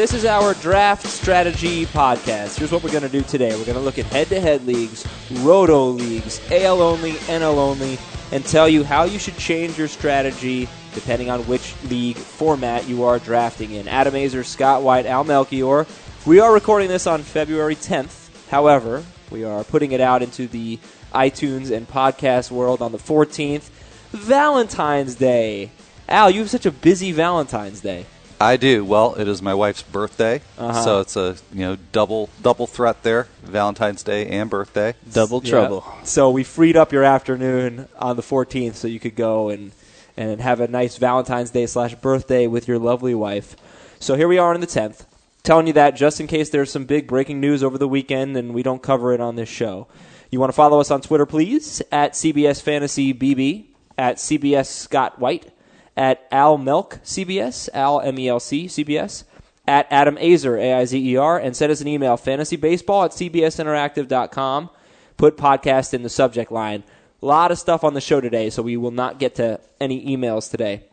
This is our draft strategy podcast. Here's what we're going to do today. We're going to look at head-to-head leagues, roto leagues, AL only, NL only, and tell you how you should change your strategy depending on which league format you are drafting in. Adam Aizer, Scott White, Al Melchior. We are recording this on February 10th. However, we are putting it out into the iTunes and podcast world on the 14th. Valentine's Day. Al, you have such a busy Valentine's Day. I do. Well, it is my wife's birthday, Uh-huh. so it's a you know double double threat there: Valentine's Day and birthday. Double Yeah. trouble. So we freed up your afternoon on the 14th so you could go and, and have a nice Valentine's Day slash birthday with your lovely wife. So here we are on the 10th, telling you that just in case there's some big breaking news over the weekend and we don't cover it on this show. You want to follow us on Twitter, please, at CBS Fantasy BB, at CBS Scott White, at Al Melk CBS, Al M E L C CBS, at Adam Aizer, A I Z E R, and send us an email, fantasybaseball at cbsinteractive.com. Put podcast in the subject line. A lot of stuff on the show today, so we will not get to any emails today.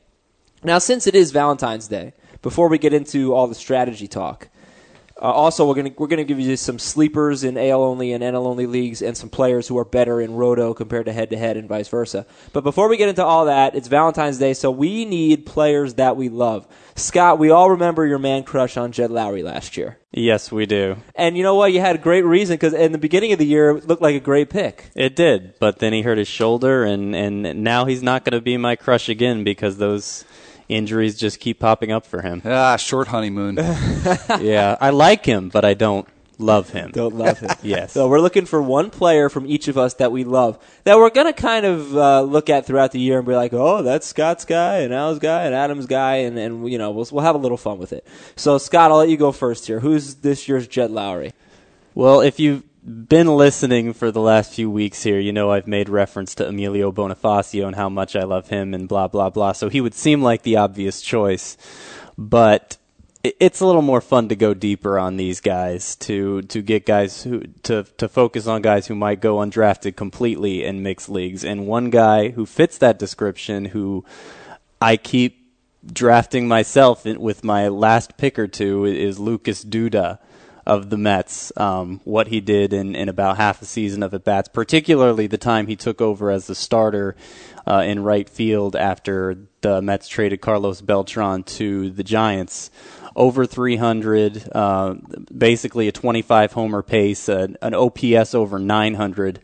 Now, since it is Valentine's Day, before we get into all the strategy talk, uh, also we're gonna we're gonna give you some sleepers in AL only and NL only leagues, and some players who are better in Roto compared to head to head, and vice versa. But before we get into all that, it's Valentine's Day, so we need players that we love. Scott, we all remember your man crush on Jed Lowrie last year, Yes, we do. and you know what? You had a great reason because in the beginning of the year, it looked like a great pick. It did, but then he hurt his shoulder, and, and now he's not going to be my crush again because those injuries just keep popping up for him. Ah, short honeymoon. yeah, I like him, but I don't love him. Don't love him. Yes. So we're looking for one player from each of us that we love that we're gonna kind of uh, look at throughout the year and be like, oh, that's Scott's guy and Al's guy and Adam's guy, and, and you know we'll we'll have a little fun with it. So Scott, I'll let you go first here. Who's this year's Jed Lowrie? Well, if you've been listening for the last few weeks here, you know I've made reference to Emilio Bonifacio and how much I love him and blah, blah, blah. So he would seem like the obvious choice. But it's a little more fun to go deeper on these guys to to get guys who to to focus on guys who might go undrafted completely in mixed leagues and one guy who fits that description who I keep drafting myself with my last pick or two is Lucas Duda of the Mets. Um, what he did in, in about half a season of at bats, particularly the time he took over as the starter uh, in right field after the Mets traded Carlos Beltran to the Giants. Over 300, uh, basically a 25 homer pace, an OPS over 900.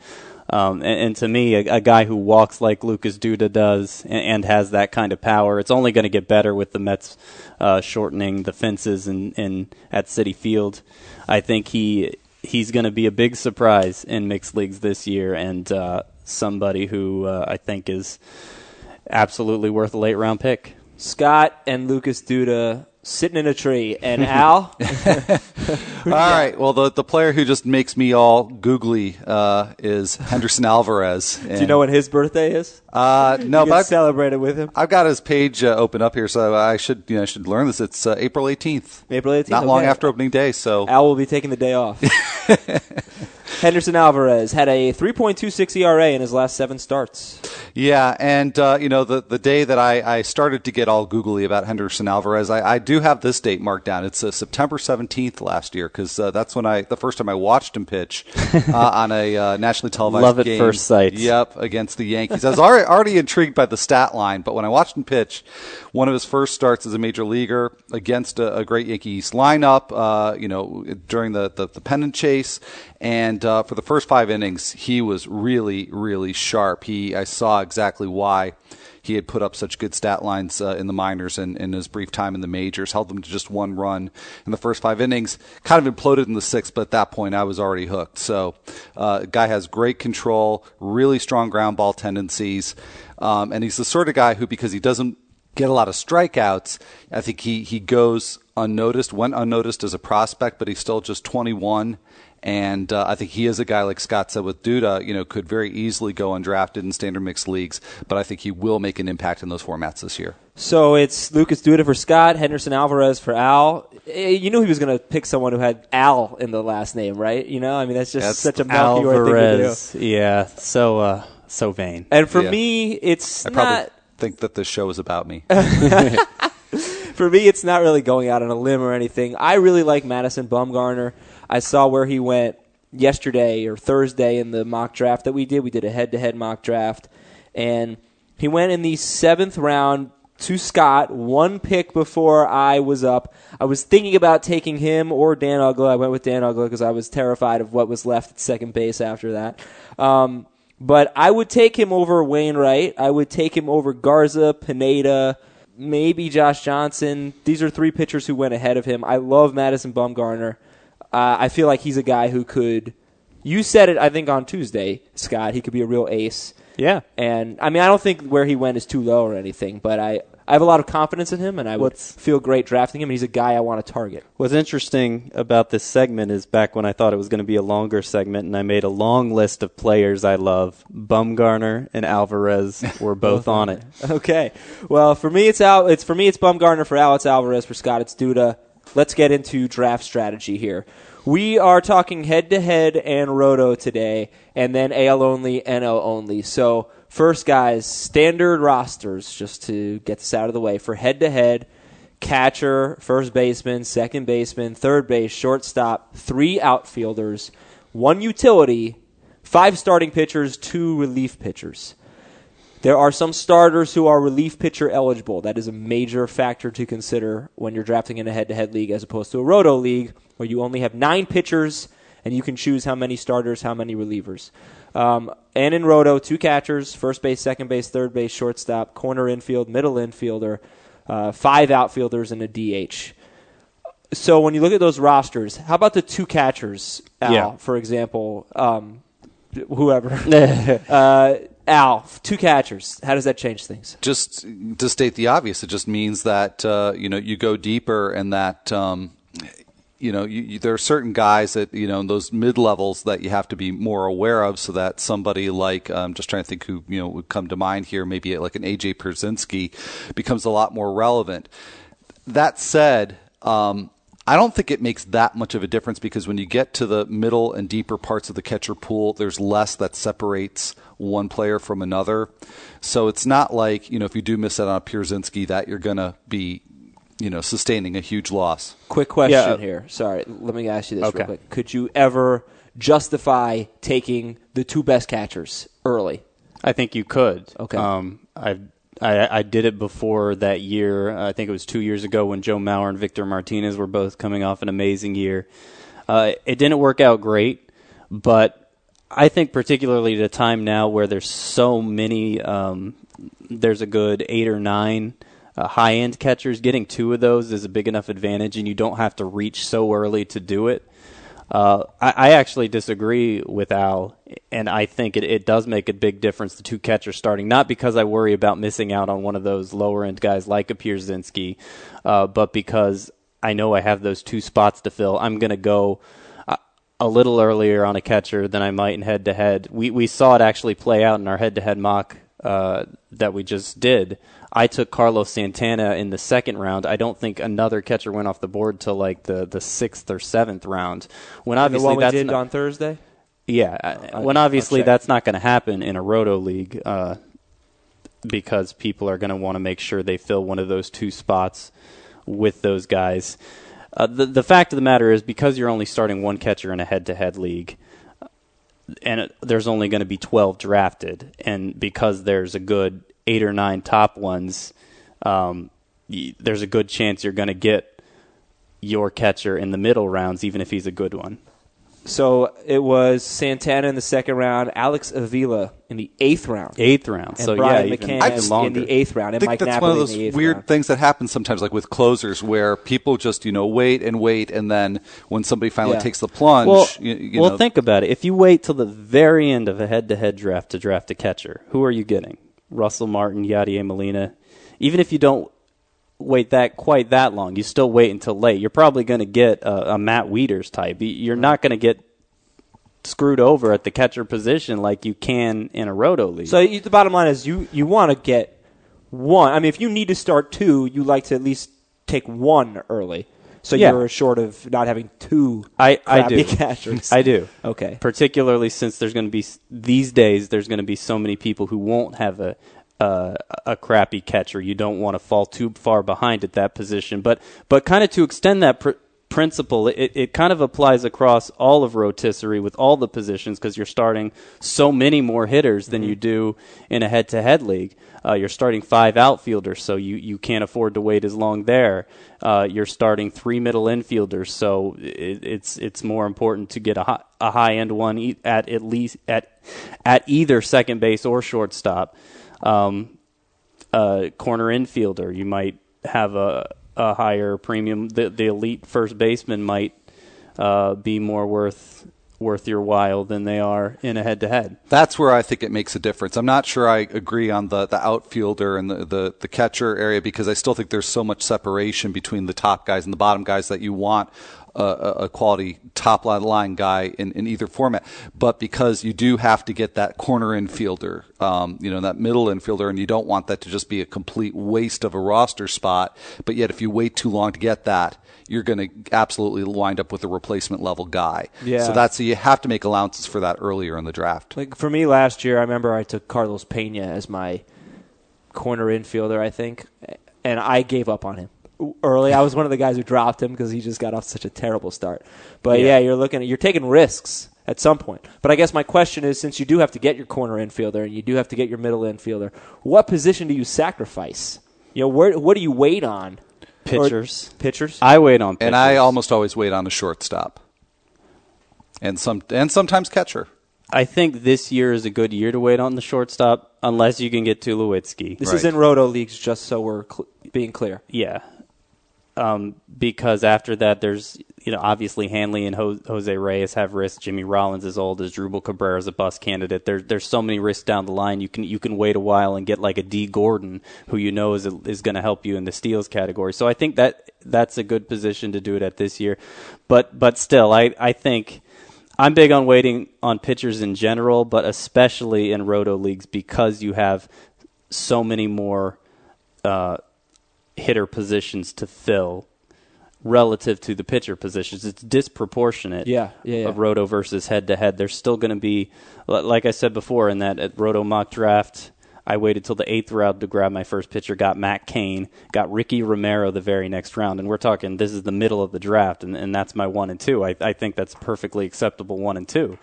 Um, and, and to me, a, a guy who walks like Lucas Duda does and, and has that kind of power, it's only going to get better with the Mets uh, shortening the fences in, in at Citi Field. I think he he's going to be a big surprise in mixed leagues this year, and uh, somebody who uh, I think is absolutely worth a late round pick. Scott and Lucas Duda sitting in a tree, and Al. all right. Well, the the player who just makes me all googly uh, is Henderson Alvarez. do you know what his birthday is? Uh, no, you but I've, celebrate with him. I've got his page uh, open up here, so I should you know I should learn this. It's uh, April eighteenth. April 18th. Not long after opening day. So Al will be taking the day off. Henderson Alvarez had a 3.26 ERA in his last seven starts. Yeah, and uh, you know the the day that I, I started to get all googly about Henderson Alvarez, I, I do have this date marked down. It's uh, September seventeenth last year because uh, that's when I the first time I watched him pitch uh, on a uh, nationally televised Love at game. first sight. Yep, against the Yankees. I was already, already intrigued by the stat line, but when I watched him pitch, one of his first starts as a major leaguer against a, a great Yankees lineup, uh, you know, during the the, the pennant chase, and uh, for the first five innings, he was really, really sharp. He, I saw exactly why he had put up such good stat lines uh, in the minors and in his brief time in the majors. Held them to just one run in the first five innings. Kind of imploded in the sixth, but at that point, I was already hooked. So, uh, guy has great control, really strong ground ball tendencies, um, and he's the sort of guy who, because he doesn't get a lot of strikeouts. I think he, he goes unnoticed, went unnoticed as a prospect, but he's still just 21. And uh, I think he is a guy, like Scott said with Duda, you know, could very easily go undrafted in standard mixed leagues, but I think he will make an impact in those formats this year. So it's Lucas Duda for Scott, Henderson Alvarez for Al. Eh, You knew he was going to pick someone who had Al in the last name, right? You know, I mean, that's just That's such a Melchior thing to do. Alvarez, yeah, so uh, so vain. And for Yeah. me, it's I probably not. Think that this show is about me. for me, it's not really going out on a limb or anything. I really like Madison Bumgarner. I saw where he went yesterday or Thursday in the mock draft that we did. We did a head-to-head mock draft, and he went in the seventh round to Scott, one pick before I was up. I was thinking about taking him or Dan Uggla. I went with Dan Uggla because I was terrified of what was left at second base after that. Um, but I would take him over Wainwright. I would take him over Garza, Pineda, maybe Josh Johnson. These are three pitchers who went ahead of him. I love Madison Bumgarner. Uh, I feel like he's a guy who could. You said it, I think, on Tuesday, Scott. He could be a real ace. Yeah. And I mean, I don't think where he went is too low or anything, but I, I have a lot of confidence in him, and I would What's- feel great drafting him. And he's a guy I want to target. What's interesting about this segment is back when I thought it was going to be a longer segment, and I made a long list of players I love. Bumgarner and Alvarez were both on it. Okay. Well, for me, it's Al. It's for me, it's Bumgarner. For Al, it's Alvarez. For Scott, it's Duda. Let's get into draft strategy here. We are talking head to head and roto today, and then AL only, NL only. So first, guys, standard rosters just to get this out of the way for head to head. Catcher, first baseman, second baseman, third base, shortstop, three outfielders, one utility, five starting pitchers, two relief pitchers. There are some starters who are relief pitcher eligible. That is a major factor to consider when you're drafting in a head to head league as opposed to a roto league where you only have nine pitchers and you can choose how many starters, how many relievers. Um, and in roto, two catchers, first base, second base, third base, shortstop, corner infield, middle infielder, uh, five outfielders, and a DH. So when you look at those rosters, how about the two catchers, Al, Yeah. for example? Um, whoever. uh, Al, two catchers. How does that change things? just to state the obvious, it just means that uh, you know you go deeper and that um, you know you, you, there are certain guys that you know in those mid levels that you have to be more aware of, so that somebody like I'm just trying to think who you know would come to mind here, maybe like an AJ Pierzynski becomes a lot more relevant. That said. Um, I don't think it makes that much of a difference because when you get to the middle and deeper parts of the catcher pool, there's less that separates one player from another. So it's not like, you know, if you do miss out on a Pierzynski that you're going to be, you know, sustaining a huge loss. Quick question Yeah. here. Sorry, let me ask you this Okay. real quick. Could you ever justify taking the two best catchers early? I think you could. Okay. Um, I, I I did it before that year. I think it was two years ago when Joe Mauer and Victor Martinez were both coming off an amazing year. Uh, it didn't work out great, but I think particularly at a time now where there's so many, um, there's a good eight or nine uh, high end catchers. Getting two of those is a big enough advantage, and you don't have to reach so early to do it. Uh, I, I actually disagree with Al, and I think it, it does make a big difference the two catchers starting. Not because I worry about missing out on one of those lower end guys like a Pierzynski, uh, but because I know I have those two spots to fill. I'm going to go uh, a little earlier on a catcher than I might in head to head. We we saw it actually play out in our head to head mock uh, that we just did. I took Carlos Santana in the second round. I don't think another catcher went off the board till like the, the sixth or seventh round. When the obviously one we that's did not- on Thursday? yeah. uh, I- when obviously that's not going to happen in a roto league uh, because people are going to want to make sure they fill one of those two spots with those guys. Uh, the the fact of the matter is because you're only starting one catcher in a head-to-head league, uh, and it, there's only going to be 12 drafted, and because there's a good eight or nine top ones, um, y- there's a good chance you're going to get your catcher in the middle rounds, even if he's a good one. So it was Santana in the second round, Alex Avila in the eighth round, Eighth round, and so Brian yeah, even, McCann even in the eighth round, I and think Mike that's Napoli one of those weird round. things that happen sometimes, like with closers, where people just you know wait and wait, and then when somebody finally Yeah. takes the plunge, Well, you, you well, know, think about it. If you wait till the very end of a head-to-head draft to draft a catcher, who are you getting? Russell Martin, Yadier Molina. Even if you don't wait that quite that long, you still wait until late. You're probably going to get a, a Matt Wieters type. You're not going to get screwed over at the catcher position like you can in a roto league. So the bottom line is you you want to get one. I mean, if you need to start two, you like to at least take one early, so Yeah. you're short of not having two. I, I crappy do. catchers. I do. Okay. Particularly since there's going to be these days, there's going to be so many people who won't have a uh, a crappy catcher. You don't want to fall too far behind at that position. But but kind of to extend that pr- principle, it, it kind of applies across all of rotisserie with all the positions because you're starting so many more hitters than you do in a head-to-head league. Uh, you're starting five outfielders, so you, you can't afford to wait as long there. Uh, you're starting three middle infielders, so it, it's it's more important to get a high, a high end one e- at at least at at either second base or shortstop. Um, uh, corner infielder, you might have a, a higher premium. The, the elite first baseman might uh, be more worth worth your while than they are in a head to head. That's where I think it makes a difference. I'm not sure I agree on the, the outfielder and the, the, the catcher area because I still think there's so much separation between the top guys and the bottom guys that you want a, a quality top line guy in, in either format. But because you do have to get that corner infielder, um, you know, that middle infielder, and you don't want that to just be a complete waste of a roster spot. But yet, if you wait too long to get that, you're going to absolutely wind up with a replacement level guy. Yeah. So that's you have to make allowances for that earlier in the draft. Like for me last year, I remember I took Carlos Pena as my corner infielder, I think, and I gave up on him early. I was one of the guys who dropped him because he just got off such a terrible start. But yeah. Yeah. you're looking at you're taking risks at some point. But I guess my question is, since you do have to get your corner infielder and you do have to get your middle infielder, what position do you sacrifice? You know, where what do you wait on? Or- Pitchers. pitchers. I wait on pitchers. And I almost always wait on a shortstop, and some and sometimes catcher. I think this year is a good year to wait on the shortstop, unless you can get Tulowitzki. this is Right. in roto leagues, just so we're cl- being clear. Yeah. Um, because after that, there's you know obviously Hanley and Ho- Jose Reyes have risks. Jimmy Rollins is old. Asdrubal Cabrera is a bust candidate. There's there's so many risks down the line. You can you can wait a while and get like a Dee Gordon who you know is is going to help you in the steals category. So I think that that's a good position to do it at this year. But but still, I I think. I'm big on waiting on pitchers in general, but especially in roto leagues because you have so many more uh, hitter positions to fill relative to the pitcher positions. It's disproportionate. Yeah, yeah, yeah. Of roto versus head to head. There's still going to be, like I said before, in that at roto mock draft, I waited till the eighth round to grab my first pitcher. Got Matt Cain. Got Ricky Romero the very next round, and we're talking this is the middle of the draft, and, and that's my one and two. I, I think that's perfectly acceptable one and two.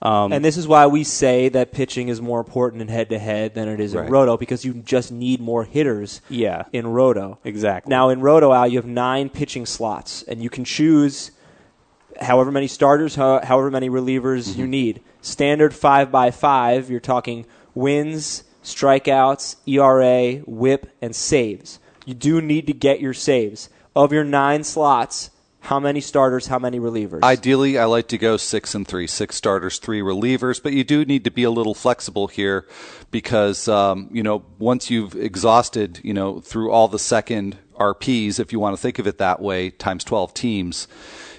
Um, And this is why we say that pitching is more important in head to head than it is in roto because you just need more hitters yeah, in roto. exactly. Now in Roto Al, you have nine pitching slots, and you can choose however many starters, how, however many relievers you need. Standard five by five, you're talking wins, strikeouts, ERA, WHIP, and saves. You do need to get your saves of your nine slots. How many starters? How many relievers? Ideally, I like to go six and three, six starters, three relievers. But you do need to be a little flexible here, because um, you know once you've exhausted, you know, through all the second RPs, if you want to think of it that way, times twelve teams,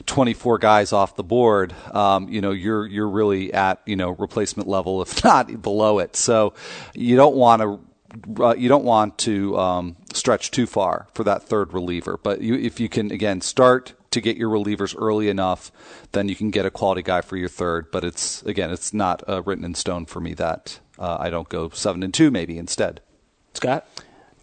twenty four guys off the board. Um, you know, you're you're really at you know replacement level, if not below it. So you don't want to uh, you don't want to um, stretch too far for that third reliever. But you, if you can again start to get your relievers early enough, then you can get a quality guy for your third. But it's again, it's not uh, written in stone for me that uh, I don't go seven and two maybe instead. Scott.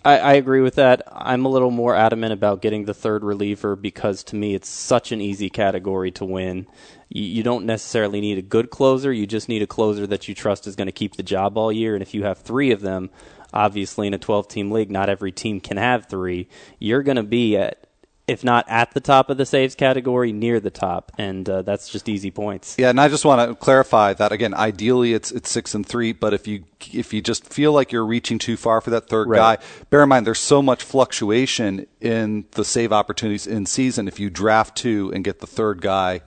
I, I agree with that. I'm a little more adamant about getting the third reliever because to me it's such an easy category to win. You, you don't necessarily need a good closer. You just need a closer that you trust is going to keep the job all year. And if you have three of them, obviously in a 12 team league, not every team can have three. You're going to be at, if not at the top of the saves category, near the top, and uh, that's just easy points. Yeah, and I just want to clarify that again. Ideally, it's it's six and three, but if you if you just feel like you're reaching too far for that third Right. guy, bear in mind there's so much fluctuation in the save opportunities in season. If you draft two and get the third guy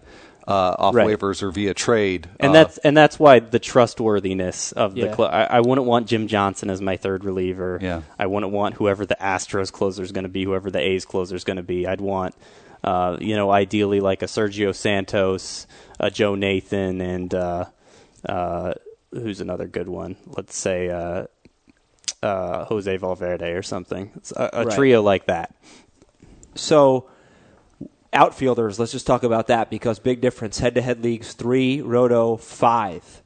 uh, off Right. waivers or via trade, And uh, that's and that's why the trustworthiness of the Yeah. cl- I, I wouldn't want Jim Johnson as my third reliever. Yeah. I wouldn't want whoever the Astros closer is going to be, whoever the A's closer is going to be. I'd want, uh, you know, ideally like a Sergio Santos, a Joe Nathan, and uh, uh, who's another good one? Let's say uh, uh, Jose Valverde or something. It's a, a Right. trio like that. So, outfielders, let's just talk about that because big difference. Head to head leagues, three, roto, five.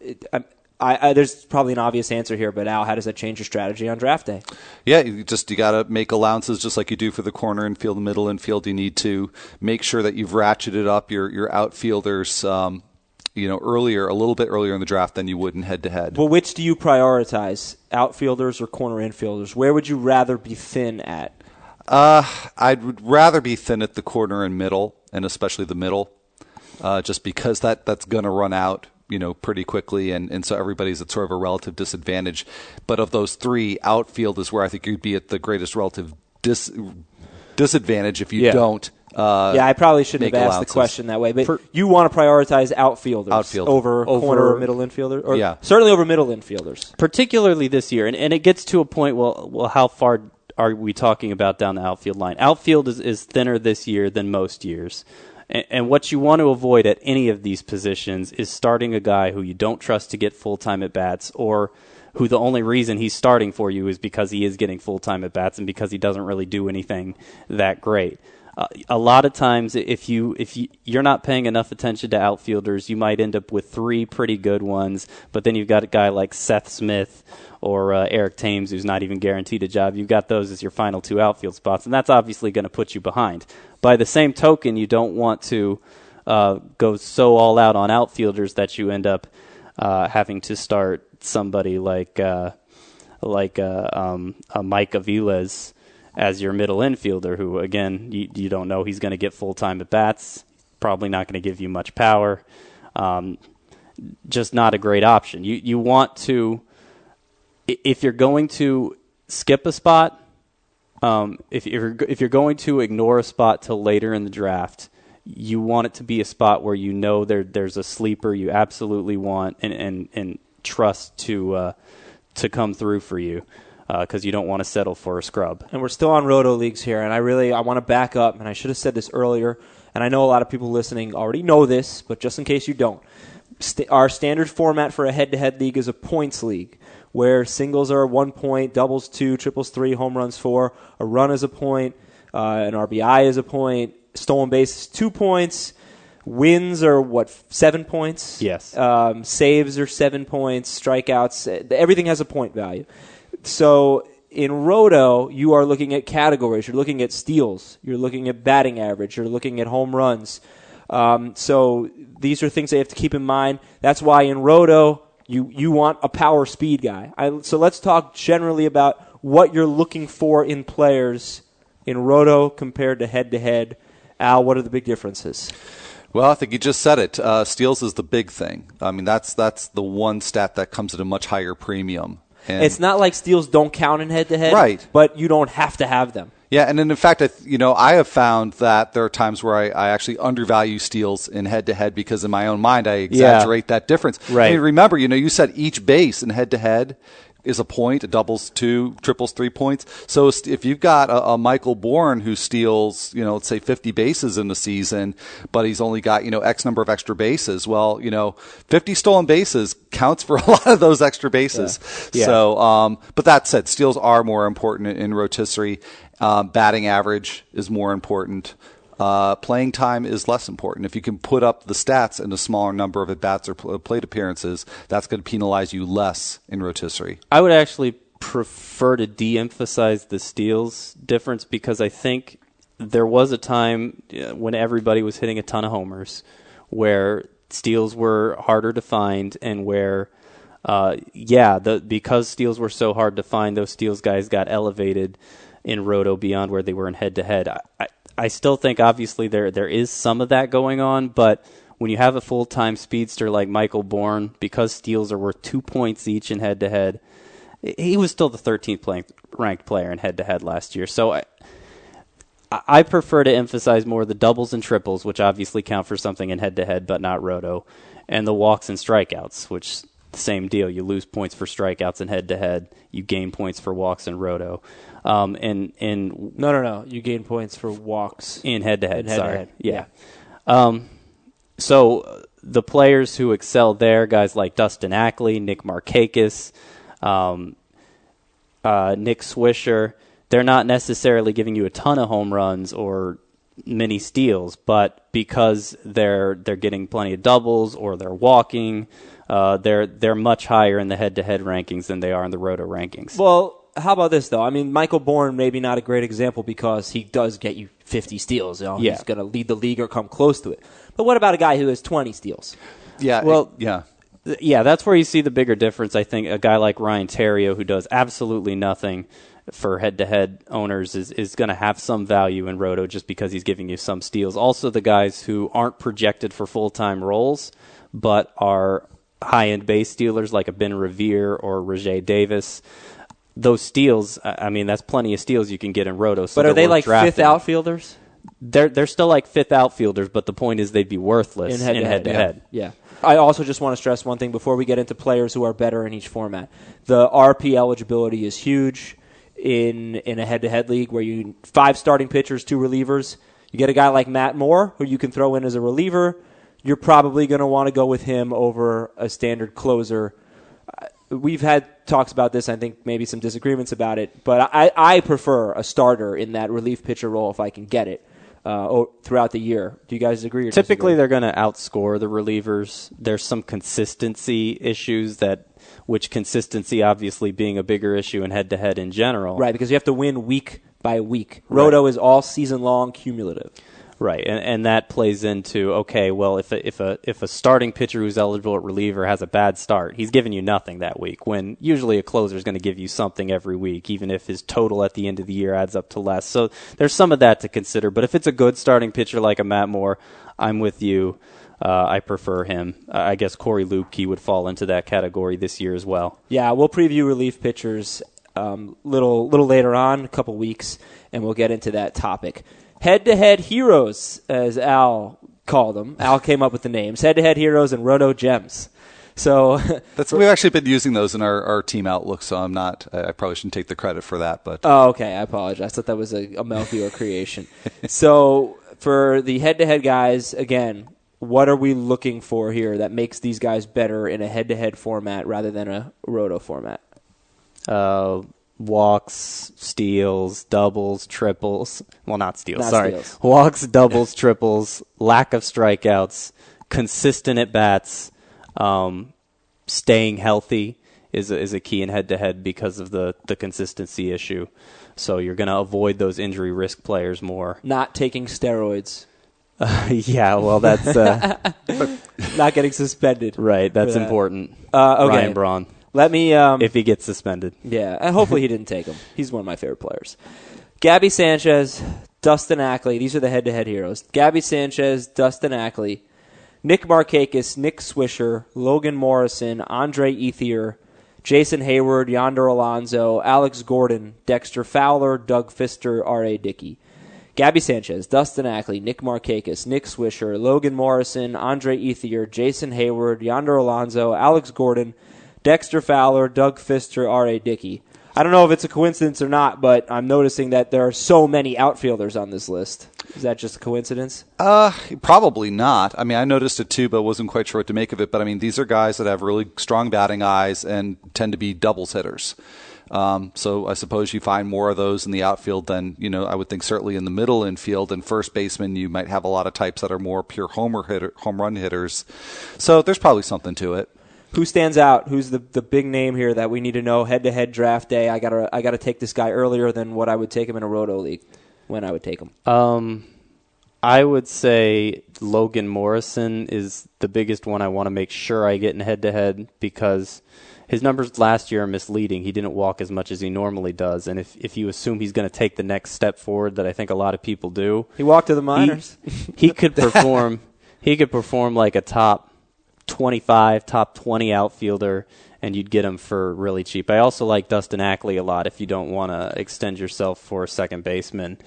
It, I'm, I, I, there's probably an obvious answer here, but Al, how does that change your strategy on draft day? Yeah, you just you got to make allowances just like you do for the corner infield, the middle and infield. You need to make sure that you've ratcheted up your your outfielders. Um, you know, earlier, a little bit earlier in the draft than you would in head to head. Well, which do you prioritize, outfielders or corner infielders? Where would you rather be thin at? Uh, I'd rather be thin at the corner and middle, and especially the middle, uh, just because that that's going to run out you know pretty quickly, and, and so everybody's at sort of a relative disadvantage. But of those three, outfield is where I think you'd be at the greatest relative dis- disadvantage if you Yeah. don't. Uh, yeah, I probably shouldn't make have asked allowances. the question that way, but For- you want to prioritize outfielders Outfield. over, Over- corner or middle infielder, or Yeah. certainly over middle infielders. particularly this year, and, and it gets to a point. Well, well, how far are we talking about down the outfield line? Outfield is, is thinner this year than most years, and, and what you want to avoid at any of these positions is starting a guy who you don't trust to get full time at bats, or who the only reason he's starting for you is because he is getting full time at bats and because he doesn't really do anything that great. A lot of times, if you if you, you're not paying enough attention to outfielders, you might end up with three pretty good ones. But then you've got a guy like Seth Smith or uh, Eric Thames, who's not even guaranteed a job. You've got those as your final two outfield spots, and that's obviously going to put you behind. By the same token, you don't want to uh, go so all out on outfielders that you end up uh, having to start somebody like uh, like uh, um, Mike Aviles as your middle infielder, who again you, you don't know he's going to get full time at bats. Probably not going to give you much power. Um, just not a great option. You you want to if you're going to skip a spot, um, if you're if you're going to ignore a spot till later in the draft, you want it to be a spot where you know there there's a sleeper you absolutely want and and, and trust to uh, to come through for you because you don't want to settle for a scrub. and we're still on roto leagues here and i really i want to back up and i should have said this earlier and i know a lot of people listening already know this but just in case you don't st- our standard format for a head-to-head league is a points league where singles are one point doubles two triples three home runs four a run is a point uh, an rbi is a point stolen base is two points wins are what seven points Yes. um, saves are seven points strikeouts everything has a point value so in roto you are looking at categories. You're looking at steals. You're looking at batting average. You're looking at home runs. Um, so these are things they have to keep in mind. That's why in roto you, you want a power speed guy. I, so let's talk generally about what you're looking for in players in roto compared to head to head al what are the big differences? Well, I think you just said it. Uh, steals is the big thing. I mean, that's that's the one stat that comes at a much higher premium. And it's not like steals don't count in head to head Right. but you don't have to have them Yeah, and in fact, I, you know, I have found that there are times where I, I actually undervalue steals in head to head because in my own mind I exaggerate that difference. Right. I mean, remember, you know, you said each base in head to head is a point, it doubles two, triples three points. So if you've got a, a Michael Bourn who steals, you know, let's say 50 bases in the season, but he's only got, you know, X number of extra bases, well, you know, 50 stolen bases counts for a lot of those extra bases. Yeah. So, um, but that said, steals are more important in, in rotisserie. Um, batting average is more important. Uh, playing time is less important. If you can put up the stats in a smaller number of at bats or pl- plate appearances, that's going to penalize you less in rotisserie. I would actually prefer to de-emphasize the steals difference because I think there was a time uh, when everybody was hitting a ton of homers where steals were harder to find and where uh, yeah the because steals were so hard to find those steals guys got elevated in roto beyond where they were in head to head I still think obviously there there is some of that going on but when you have a full-time speedster like Michael Bourn because steals are worth 2 points each in head to head he was still the 13th playing, ranked player in head to head last year. So I, I prefer to emphasize more the doubles and triples, which obviously count for something in head to head, but not roto, and the walks and strikeouts, which same deal. You lose points for strikeouts and head to head, you gain points for walks and roto. Um, and in No, no, no. You gain points for walks. in head to head. Head-to-head, Sorry, yeah. Um, so uh, the players who excel there, guys like Dustin Ackley, Nick Markakis, um, uh, Nick Swisher, they're not necessarily giving you a ton of home runs or many steals, but because they're they're getting plenty of doubles or they're walking, uh, they're they're much higher in the head-to-head rankings than they are in the roto rankings. Well, how about this though? I mean, Michael Bourn maybe not a great example because he does get you 50 steals. You know? Yeah. He's going to lead the league or come close to it. But what about a guy who has 20 steals? Yeah. Well- it- yeah. Th- yeah, that's where you see the bigger difference. I think a guy like Ryan Theriot, who does absolutely nothing for head-to-head owners, is is going to have some value in Roto just because he's giving you some steals. Also, the guys who aren't projected for full-time roles but are high-end base stealers like a Ben Revere or Rajay Davis. Those steals, I mean, that's plenty of steals you can get in Roto. So But are they like fifth outfielders They're they're still like fifth outfielders, but the point is they'd be worthless in head to head? head-to-head. Yeah. I also just want to stress one thing before we get into players who are better in each format. The RP eligibility is huge in in a head to head league where you five starting pitchers, two relievers. You get a guy like Matt Moore who you can throw in as a reliever. You're probably going to want to go with him over a standard closer. We've had talks about this. I think maybe some disagreements about it, but I, I prefer a starter in that relief pitcher role if I can get it uh, throughout the year. Do you guys agree? Or Typically, disagree? they're going to outscore the relievers. There's some consistency issues that, which consistency obviously being a bigger issue in head to head in general. Right, because you have to win week by week. Roto is all season long cumulative. Right, and, and that plays into okay. Well, if a, if a if a starting pitcher who's eligible at reliever has a bad start, he's giving you nothing that week. When usually a closer is going to give you something every week, even if his total at the end of the year adds up to less. So there's some of that to consider. But if it's a good starting pitcher like a Matt Moore, I'm with you. Uh, I prefer him. I guess Cory Luebke would fall into that category this year as well. Yeah, we'll preview relief pitchers um, little little later on, a couple weeks, and we'll get into that topic. Head to head heroes, as Al called them. Al came up with the names. Head to head heroes and Roto Gems. So That's we've actually been using those in our, our team outlook, so I'm not. I I probably shouldn't take the credit for that, but Oh, okay. I apologize. I thought that was a, a Melchior creation. so, for the head to head guys, again, what are we looking for here that makes these guys better in a head to head format rather than a roto format? uh, walks, steals, doubles, triples. Well, not steals. Not sorry, steals. walks, doubles, triples, lack of strikeouts, consistent at bats, um, staying healthy is a, is a key in head to head because of the the consistency issue. So you're going to avoid those injury risk players more. Not taking steroids, yeah, well, that's uh, not getting suspended. right. That's that. important. Uh, okay. Ryan Braun, Let me. Um, if he gets suspended. yeah, and hopefully he didn't take him. He's one of my favorite players. Gabby Sanchez, Dustin Ackley. These are the head-to-head heroes. Gabby Sanchez, Dustin Ackley, Nick Markakis, Nick Swisher, Logan Morrison, Andre Ethier, Jason Heyward, Yonder Alonso, Alex Gordon, Dexter Fowler, Doug Fister, R.A. Dickey. Gabby Sanchez, Dustin Ackley, Nick Markakis, Nick Swisher, Logan Morrison, Andre Ethier, Jason Heyward, Yonder Alonso, Alex Gordon, Dexter Fowler, Doug Fister, R.A. Dickey. I don't know if it's a coincidence or not, but I'm noticing that there are so many outfielders on this list. Is that just a coincidence? Uh, probably not. I mean, I noticed it too, but wasn't quite sure what to make of it. But I mean, these are guys that have really strong batting eyes and tend to be doubles hitters. Um, so I suppose you find more of those in the outfield than you know. I would think certainly in the middle infield and first baseman, you might have a lot of types that are more pure homer hitter, home run hitters. So there's probably something to it. Who stands out? Who's the the big name here that we need to know? Head to head draft day. I gotta I gotta take this guy earlier than what I would take him in a roto league. When I would take him. Um, I would say Logan Morrison is the biggest one I want to make sure I get in head to head because his numbers last year are misleading. He didn't walk as much as he normally does, and if if you assume he's going to take the next step forward, that I think a lot of people do, He walked to the he, minors. he could perform. he could perform like a top twenty-five, top twenty outfielder, and you'd get him for really cheap. I also like Dustin Ackley a lot if you don't want to extend yourself for a second baseman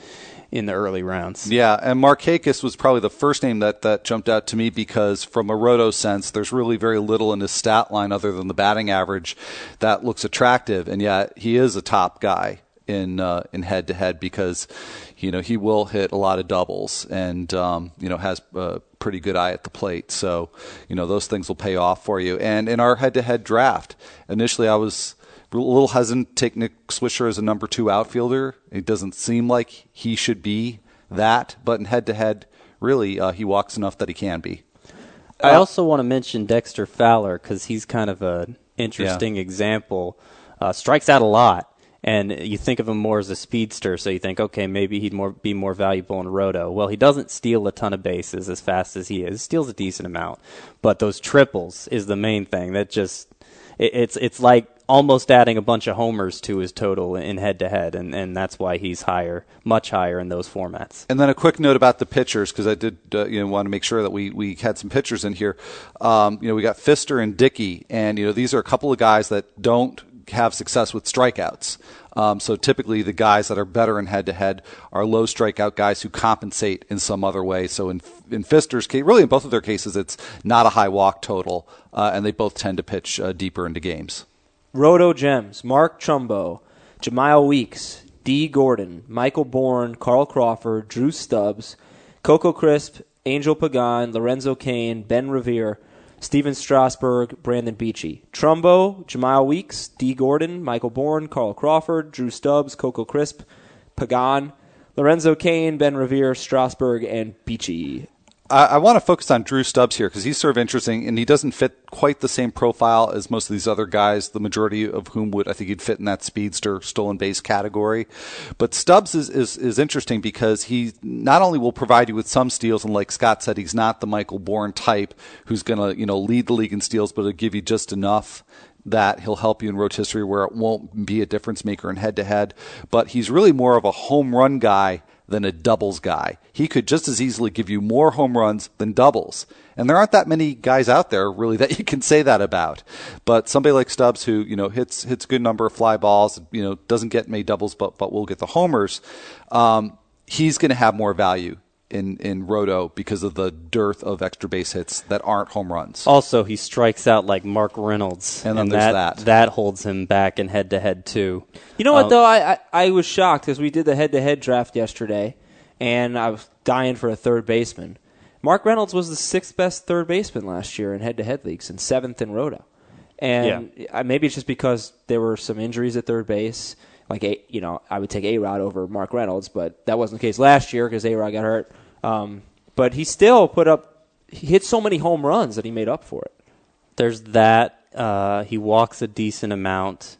in the early rounds. Yeah, and Markakis was probably the first name that, that jumped out to me because, from a roto sense, there's really very little in his stat line other than the batting average that looks attractive, and yet he is a top guy in uh, in head to head because you know he will hit a lot of doubles and um, you know has a pretty good eye at the plate. So you know those things will pay off for you. And in our head to head draft, initially I was a little hesitant to take Nick Swisher as a number two outfielder. It doesn't seem like he should be that, but in head to head, really, uh, he walks enough that he can be. I also want to mention Dexter Fowler because he's kind of an interesting example. Uh, strikes out a lot, and you think of him more as a speedster, so you think, okay, maybe he'd more be more valuable in roto. Well, he doesn't steal a ton of bases as fast as he is. Steals a decent amount, but those triples is the main thing. That just it, it's it's like almost adding a bunch of homers to his total in head to head, and and that's why he's higher, much higher in those formats. And then a quick note about the pitchers because I did uh, you know want to make sure that we we had some pitchers in here. Um, you know, we got Fister and Dickey, and you know these are a couple of guys that don't have success with strikeouts. Um, so typically, the guys that are better in head to head are low strikeout guys who compensate in some other way. So in in Fister's case, really in both of their cases, it's not a high walk total, uh, and they both tend to pitch uh, deeper into games. Roto Gems, Mark Trumbo, Jemile Weeks, Dee Gordon, Michael Bourn, Carl Crawford, Drew Stubbs, Coco Crisp, Angel Pagan, Lorenzo Cain, Ben Revere, Stephen Strasburg, Brandon Beachy. Trumbo, Jemile Weeks, Dee Gordon, Michael Bourn, Carl Crawford, Drew Stubbs, Coco Crisp, Pagan, Lorenzo Cain, Ben Revere, Strasburg, and Beachy. I, I want to focus on Drew Stubbs here because he's sort of interesting, and he doesn't fit quite the same profile as most of these other guys. The majority of whom would, I think, he'd fit in that speedster stolen base category. But Stubbs is is, is interesting because he not only will provide you with some steals, and like Scott said, he's not the Michael Bourn type who's going to you know lead the league in steals, but he'll give you just enough that he'll help you in rotisserie where it won't be a difference maker in head to head. But he's really more of a home run guy than a doubles guy. He could just as easily give you more home runs than doubles. And there aren't that many guys out there really that you can say that about. But somebody like Stubbs who, you know, hits hits a good number of fly balls, you know, doesn't get many doubles but but will get the homers, um, he's going to have more value in, in Roto because of the dearth of extra base hits that aren't home runs. Also, he strikes out like Mark Reynolds, And then there's that. that holds him back in head to head too. You know what Um, though? I, I I was shocked because we did the head-to-head draft yesterday, and I was dying for a third baseman. Mark Reynolds was the sixth best third baseman last year in head-to-head leagues and seventh in Roto. And uh, maybe it's just because there were some injuries at third base. Like a, you know, I would take A Rod over Mark Reynolds, but that wasn't the case last year because A Rod got hurt. Um, but he still put up. He hit so many home runs that he made up for it. There's that. Uh, he walks a decent amount.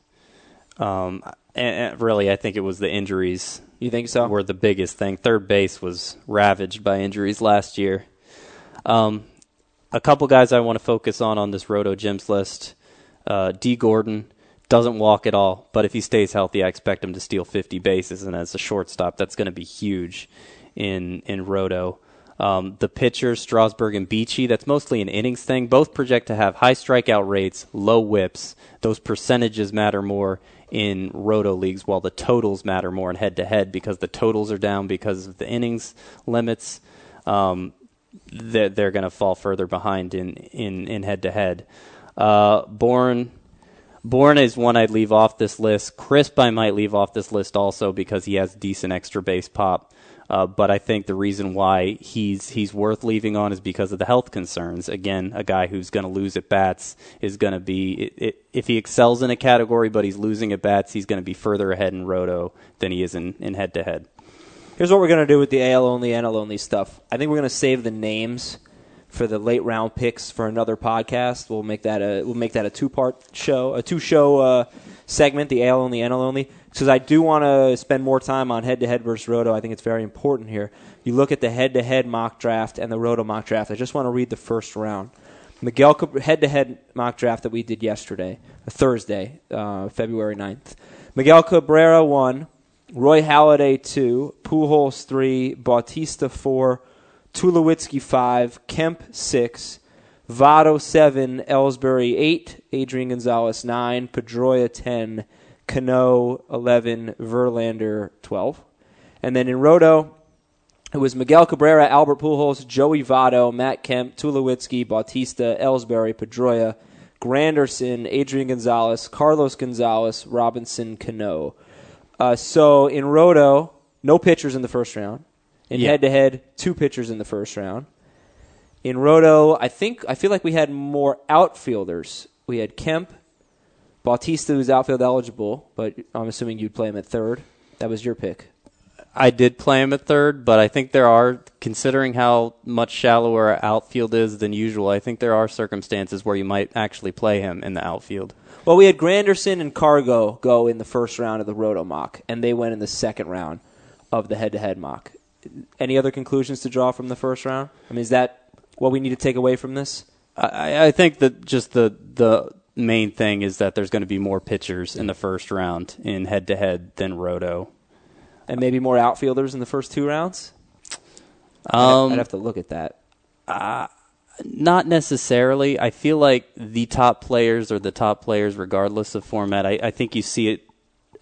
Um, and, and really, I think it was the injuries You think so? were the biggest thing. Third base was ravaged by injuries last year. Um, a couple guys I want to focus on on this Roto Gems list. Uh, Dee Gordon doesn't walk at all, but if he stays healthy, I expect him to steal 50 bases, and as a shortstop, that's going to be huge in in Roto. Um, the pitchers, Strasburg and Beachy, that's mostly an innings thing. Both project to have high strikeout rates, low whips. Those percentages matter more in roto leagues, while the totals matter more in head to head because the totals are down because of the innings limits. Um, they're, they're going to fall further behind in in in head to head. Bourn Bourn is one I'd leave off this list. Crisp I might leave off this list also because he has decent extra base pop. Uh, but I think the reason why he's he's worth leaving on is because of the health concerns. Again, a guy who's going to lose at bats is going to be it, it, if he excels in a category, but he's losing at bats, he's going to be further ahead in roto than he is in in head to head. Here's what we're going to do with the AL only, NL only stuff. I think we're going to save the names for the late round picks for another podcast. We'll make that a we'll make that a two part show, a two show uh, segment, the AL only, NL only. Because I do want to spend more time on head to head versus roto. I think it's very important here. You look at the head to head mock draft and the roto mock draft. I just want to read the first round. Miguel head to head mock draft that we did yesterday, Thursday, uh, February 9th. Miguel Cabrera one, Roy Halladay two, Pujols three, Bautista four, Tulowitzki five, Kemp six, Votto seven, Ellsbury eight, Adrian Gonzalez nine, Pedroia ten, Cano eleven, Verlander twelve, and then in Roto. It was Miguel Cabrera, Albert Pujols, Joey Votto, Matt Kemp, Tulowitzki, Bautista, Ellsbury, Pedroia, Granderson, Adrian Gonzalez, Carlos Gonzalez, Robinson, Cano. Uh, so in Roto, no pitchers in the first round. In head to head, two pitchers in the first round. In Roto, I think I feel like we had more outfielders. We had Kemp, Bautista, who's outfield eligible, but I'm assuming you'd play him at third. That was your pick. I did play him at third, but I think there are, considering how much shallower our outfield is than usual, I think there are circumstances where you might actually play him in the outfield. Well, we had Granderson and Cargo go in the first round of the Roto mock, and they went in the second round of the head-to-head mock. Any other conclusions to draw from the first round? I mean, is that what we need to take away from this? I, I think that just the the main thing is that there's going to be more pitchers in the first round in head-to-head than Roto. And maybe more outfielders in the first two rounds? Um, I'd have to look at that. Not necessarily. I feel like the top players are the top players, regardless of format. I, I think you see it.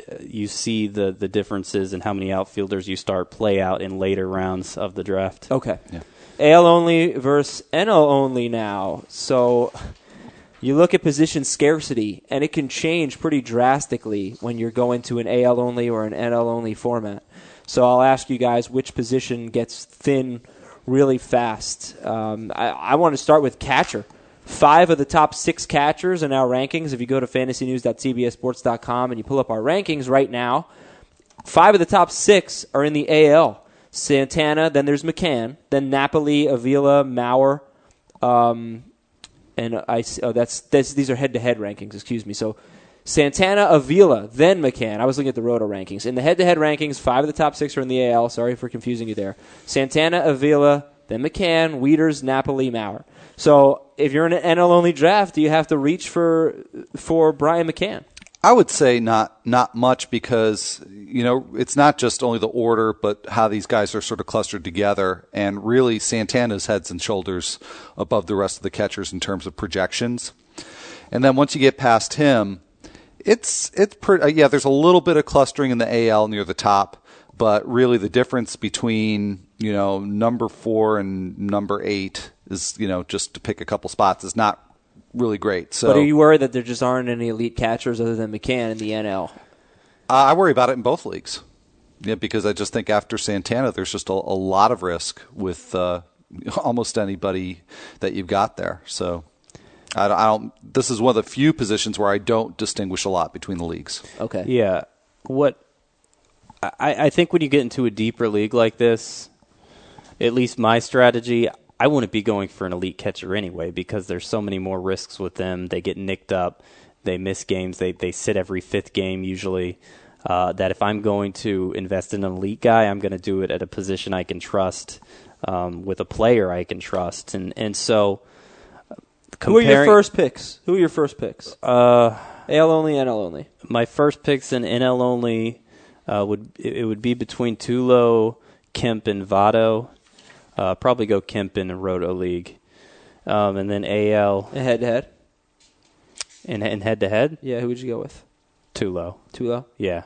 Uh, You see the the differences in how many outfielders you start play out in later rounds of the draft. Okay. AL only versus NL only now. So you look at position scarcity, and it can change pretty drastically when you're going to an AL only or an NL only format. So I'll ask you guys which position gets thin really fast. Um, I, I want to start with catcher. Five of the top six catchers in our rankings. If you go to fantasynews.cbsports.com and you pull up our rankings right now, five of the top six are in the AL. Santana, then there's McCann, then Napoli, Avila, Mauer, um, and I oh that's, that's these are head-to-head rankings. Excuse me. So Santana, Avila, then McCann. I was looking at the Roto rankings. In the head-to-head rankings, five of the top six are in the AL. Sorry for confusing you there. Santana, Avila, then McCann, Wieters, Napoli, Mauer. So if you're in an NL only draft, do you have to reach for for Brian McCann? I would say not not much because you know it's not just only the order, but how these guys are sort of clustered together. And really, Santana's heads and shoulders above the rest of the catchers in terms of projections. And then once you get past him, it's it's pretty. Uh, yeah, there's a little bit of clustering in the AL near the top, but really the difference between you know number four and number eight is you know just to pick a couple spots is not really great. So But are you worried that there just aren't any elite catchers other than McCann in the NL? Uh, I worry about it in both leagues. Yeah, because I just think after Santana, there's just a, a lot of risk with uh, almost anybody that you've got there. So I don't, I don't. This is one of the few positions where I don't distinguish a lot between the leagues. Okay. Yeah. What I, I think when you get into a deeper league like this, at least my strategy, I wouldn't be going for an elite catcher anyway because there's so many more risks with them. They get nicked up, they miss games, they they sit every fifth game usually. Uh, that if I'm going to invest in an elite guy, I'm going to do it at a position I can trust, um, with a player I can trust, and and so. Who are your first picks? Who are your first picks? Uh, AL only, NL only. my first picks in NL only uh, would it it would be between Tulo, Kemp, and Votto. Uh, probably go Kemp in a Roto League, um, and then AL Head to head. and and head to head Yeah, who would you go with? Tulo. Too low. Yeah,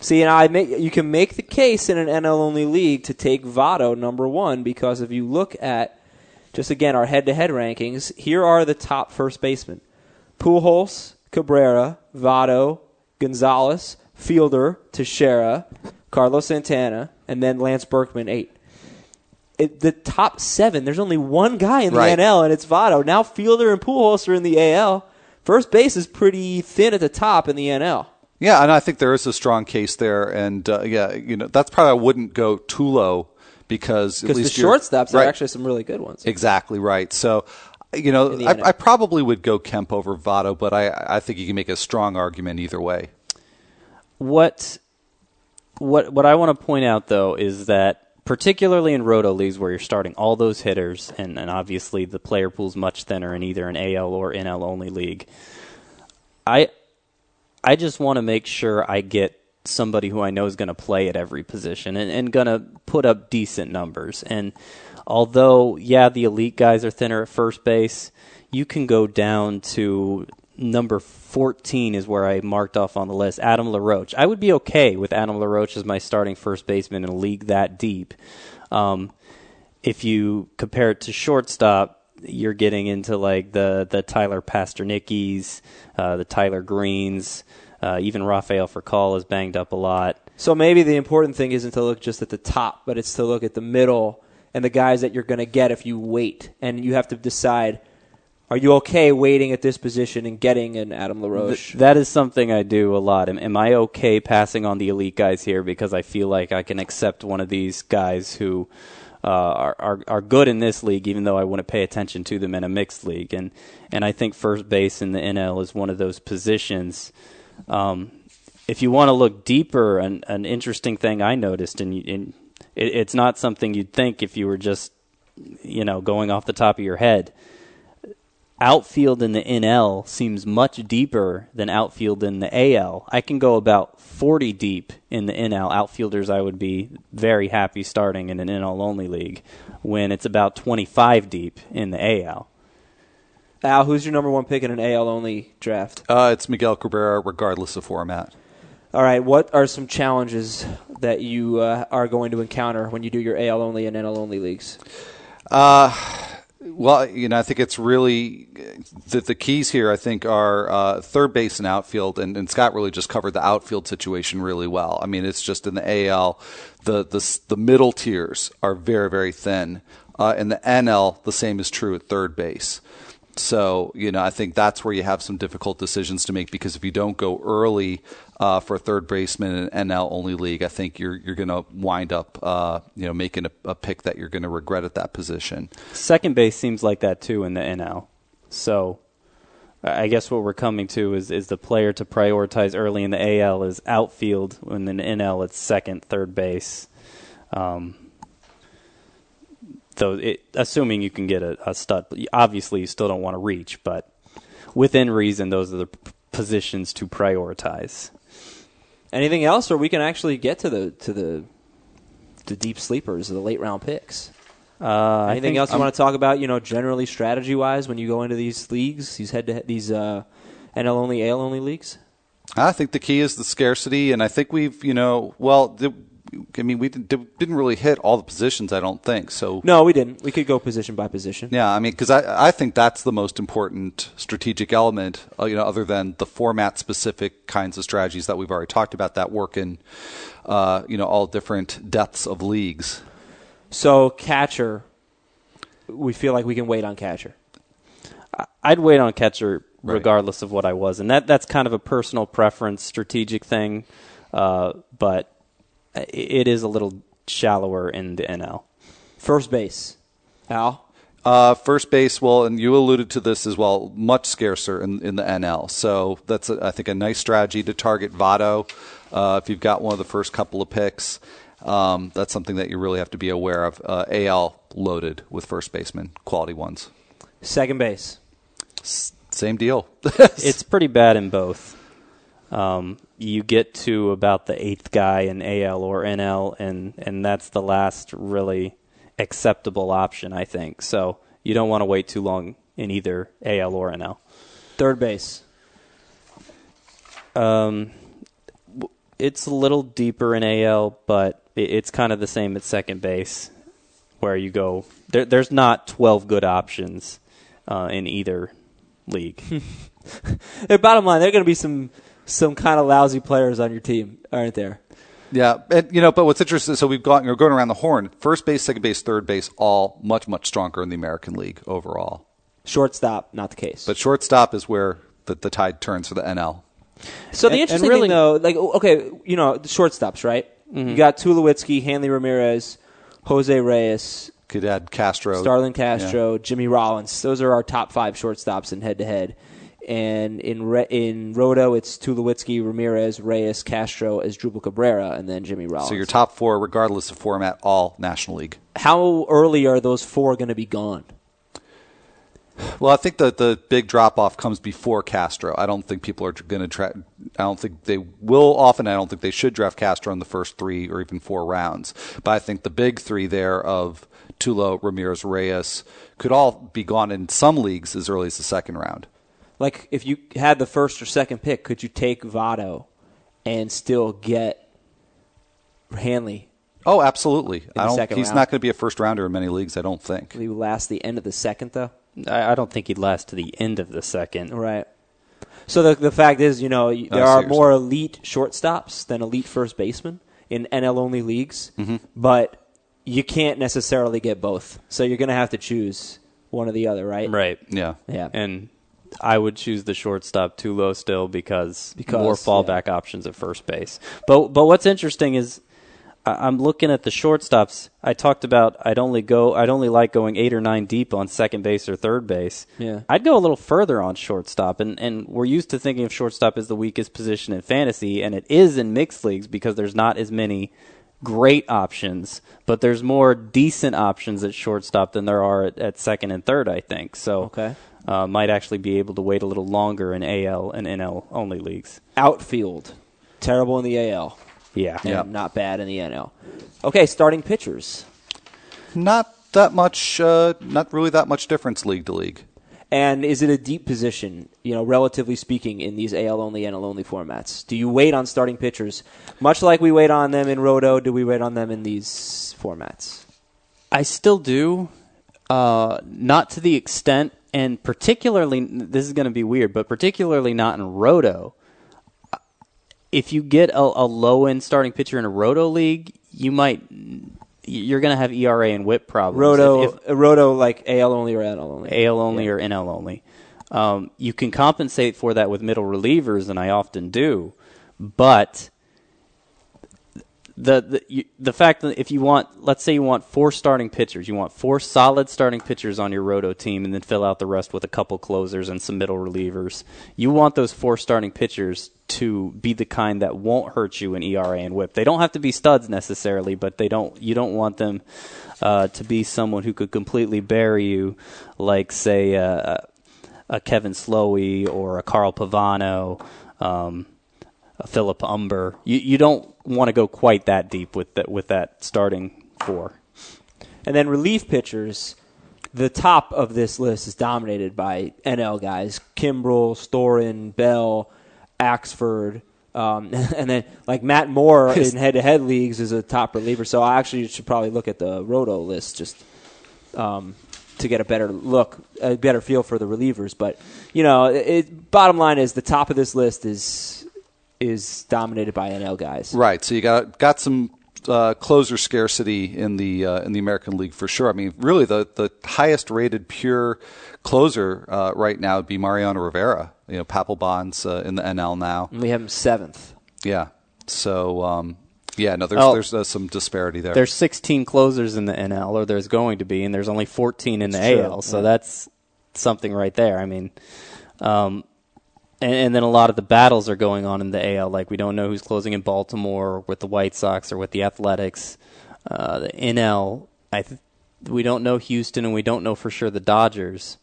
See, and I make you can make the case in an NL only league to take Votto number one because if you look at just again our head to head rankings, here are the top first basemen: Pujols, Cabrera, Votto, Gonzalez, Fielder, Teixeira, Carlos Santana, and then Lance Berkman eight. It, the top seven, there's only one guy in the Right. NL, and it's Votto. Now Fielder and Pujols are in the AL. First base is pretty thin at the top in the NL. Yeah, and I think there is a strong case there, and uh, yeah, you know that's probably I wouldn't go Tulo because at Because the shortstops right. are actually some really good ones. Exactly right. So, you know, I, I probably would go Kemp over Votto, but I, I think you can make a strong argument either way. what what what I want to point out though is that particularly in roto leagues where you're starting all those hitters and, and obviously the player pool's much thinner in either an AL or NL only league. I I just want to make sure I get somebody who I know is going to play at every position and, and going to put up decent numbers. And although, yeah, the elite guys are thinner at first base, you can go down to number 14 is where I marked off on the list, Adam LaRoche. I would be okay with Adam LaRoche as my starting first baseman in a league that deep. Um, if you compare it to shortstop, you're getting into like the the Tyler Pastornickys, uh, the Tyler Greenes, uh, even Rafael Furcal is banged up a lot. So maybe the important thing isn't to look just at the top, but it's to look at the middle and the guys that you're going to get if you wait. And you have to decide Are you okay waiting at this position and getting an Adam LaRoche? Th- that is something I do a lot. Am, am I okay passing on the elite guys here because I feel like I can accept one of these guys who uh, are, are are good in this league, even though I wouldn't pay attention to them in a mixed league? And and I think first base in the NL is one of those positions. Um, if you want to look deeper, an, an interesting thing I noticed, and, and it, it's not something you'd think if you were just you know going off the top of your head outfield in the NL seems much deeper than outfield in the AL. I can go about 40 deep in the NL outfielders I would be very happy starting in an NL only league when it's about 25 deep in the AL. Al, who's your number one pick in an AL only draft? Uh, it's Miguel Cabrera, regardless of format. All right, what are some challenges that you uh, are going to encounter when you do your AL only and NL only leagues? Uh, well, you know, I think it's really the, the keys here. I think are uh, third base and outfield, and, and Scott really just covered the outfield situation really well. I mean, it's just in the AL, the the the middle tiers are very very thin. Uh, in the NL, the same is true at third base. So, you know, I think that's where you have some difficult decisions to make because if you don't go early uh, for a third baseman in an NL only league, I think you're you're going to wind up, uh, you know, making a, a pick that you're going to regret at that position. Second base seems like that too in the NL. So, I guess what we're coming to is is the player to prioritize early in the AL is outfield, and in the NL it's second, third base. Um, though, it, assuming you can get a, a stud, obviously you still don't want to reach, but within reason, those are the positions to prioritize. Anything else, or we can actually get to the to the the deep sleepers, the late round picks. Uh, Anything else you want to talk about? You know, generally strategy wise, when you go into these leagues, these head to these uh, NL only, AL only leagues. I think the key is the scarcity, and I think we've, you know, well, the, I mean, we didn't, didn't really hit all the positions. I don't think so. No, we didn't. We could go position by position. Yeah, I mean, because I I think that's the most important strategic element. Uh, you know, other than the format specific kinds of strategies that we've already talked about that work in, uh, you know, all different depths of leagues. So catcher, we feel like we can wait on catcher. I'd wait on catcher regardless right. of what I was, and that that's kind of a personal preference, strategic thing, uh, but it is a little shallower in the NL. First base, Al. Uh, first base, well, and you alluded to this as well, much scarcer in, in the NL. So that's, a, I think, a nice strategy to target Votto uh, if you've got one of the first couple of picks. Um, that's something that you really have to be aware of. Uh, AL loaded with first basemen, quality ones. Second base. S- same deal. it's pretty bad in both. Um, you get to about the eighth guy in AL or NL, and and that's the last really acceptable option, I think. So you don't want to wait too long in either AL or NL. Third base. Um, it's a little deeper in AL, but it's kind of the same at second base, where you go. There, there's not 12 good options uh, in either league. bottom line, there are going to be some some kind of lousy players on your team, aren't there? Yeah, and you know, but what's interesting, so we've got you're going around the horn. First base, second base, third base, all much much stronger in the American League overall. Shortstop, not the case. But shortstop is where the, the tide turns for the NL. So the and, interesting and really, thing, though, like okay, you know, the shortstops, right? Mm-hmm. You got Tulowitzki, Hanley Ramirez, Jose Reyes, could add Castro, Starlin Castro, yeah. Jimmy Rollins. Those are our top five shortstops in head to head and in Re- in Roto it's Tulowitzki, Ramirez, Reyes, Castro, Asdrubal Cabrera, and then Jimmy Rollins. So your top four, regardless of format, all National League. How early are those four going to be gone? Well, I think that the big drop off comes before Castro. I don't think people are going to try. I don't think they will often. I don't think they should draft Castro in the first three or even four rounds. But I think the big three there of Tulo, Ramirez, Reyes could all be gone in some leagues as early as the second round like if you had the first or second pick, could you take Votto and still get Hanley? Oh, absolutely. I don't, he's round? not going to be a first rounder in many leagues. I don't think. Will he last the end of the second though? I, I don't think he'd last to the end of the second. Right. So the the fact is, you know, there are more elite shortstops than elite first basemen in NL only leagues, mm-hmm. but you can't necessarily get both. So you're going to have to choose one or the other, right? Right. Yeah. Yeah. And I would choose the shortstop Tulo still because, Because, more fallback options at first base. But but what's interesting is I- I'm looking at the shortstops. I talked about I'd only go I'd only like going eight or nine deep on second base or third base. Yeah. I'd go a little further on shortstop, and and we're used to thinking of shortstop as the weakest position in fantasy, and it is in mixed leagues because there's not as many great options, but there's more decent options at shortstop than there are at, at second and third. I think so. Okay. Uh, might actually be able to wait a little longer in AL and NL only leagues. Outfield, terrible in the AL. Yeah. and Yeah. not bad in the NL. Okay, starting pitchers. Not that much. Uh, not really that much difference league to league. And is it a deep position, you know, relatively speaking, in these AL only, and NL only formats? Do you wait on starting pitchers, much like we wait on them in Roto? Do we wait on them in these formats? I still do, uh, not to the extent, and particularly, this is going to be weird, but particularly not in Roto. If you get a, a low end starting pitcher in a Roto league, you might, you're going to have ERA and WHIP problems. Roto, If- if- uh, Roto, like AL only or NL only? AL only Yeah. or NL only. Um, you can compensate for that with middle relievers, and I often do. But the the you, the fact that if you want, let's say you want four starting pitchers, you want four solid starting pitchers on your roto team, and then fill out the rest with a couple closers and some middle relievers. You want those four starting pitchers to be the kind that won't hurt you in ERA and WHIP. They don't have to be studs necessarily, but they don't. You don't want them uh, to be someone who could completely bury you, like say uh, a Kevin Slowey or a Carl Pavano. Um, Philip Humber. You you don't want to go quite that deep with that with that starting four. And then relief pitchers, the top of this list is dominated by NL guys: Kimbrel, Storen, Bell, Axford, um, and then like Matt Moore in head-to-head leagues is a top reliever. So I actually should probably look at the Roto list just um, to get a better look, a better feel for the relievers. But you know, it, bottom line is the top of this list is is dominated by NL guys. Right. So you got got some uh, closer scarcity in the uh, in the American League for sure. I mean, really the the highest rated pure closer uh, right now would be Mariano Rivera. You know, Papelbon's uh, in the NL now. And we have him seventh. Yeah. So um, yeah, no, there's Oh. there's uh, some disparity there. There's 16 closers in the NL, or there's going to be, and there's only 14 in the It's true, AL. So yeah. that's something right there. I mean, um, and, and then a lot of the battles are going on in the AL. Like we don't know who's closing in Baltimore, or with the White Sox, or with the Athletics. Uh, the NL, I th- we don't know Houston, and we don't know for sure the Dodgers.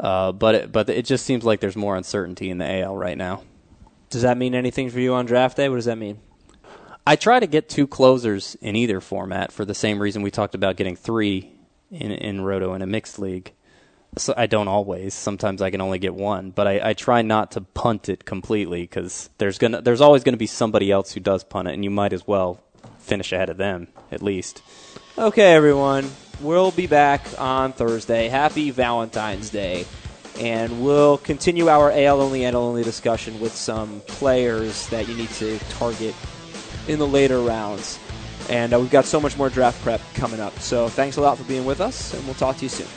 Uh, but it, but it just seems like there's more uncertainty in the AL right now. Does that mean anything for you on draft day? What does that mean? I try to get two closers in either format for the same reason we talked about getting three in in Roto in a mixed league. So I don't always. Sometimes I can only get one, but I, I try not to punt it completely because there's gonna there's always gonna be somebody else who does punt it, and you might as well finish ahead of them at least. Okay, everyone. We'll be back on Thursday. Happy Valentine's Day. And we'll continue our AL only, and NL only discussion with some players that you need to target in the later rounds. And uh, we've got so much more draft prep coming up. So thanks a lot for being with us, and we'll talk to you soon.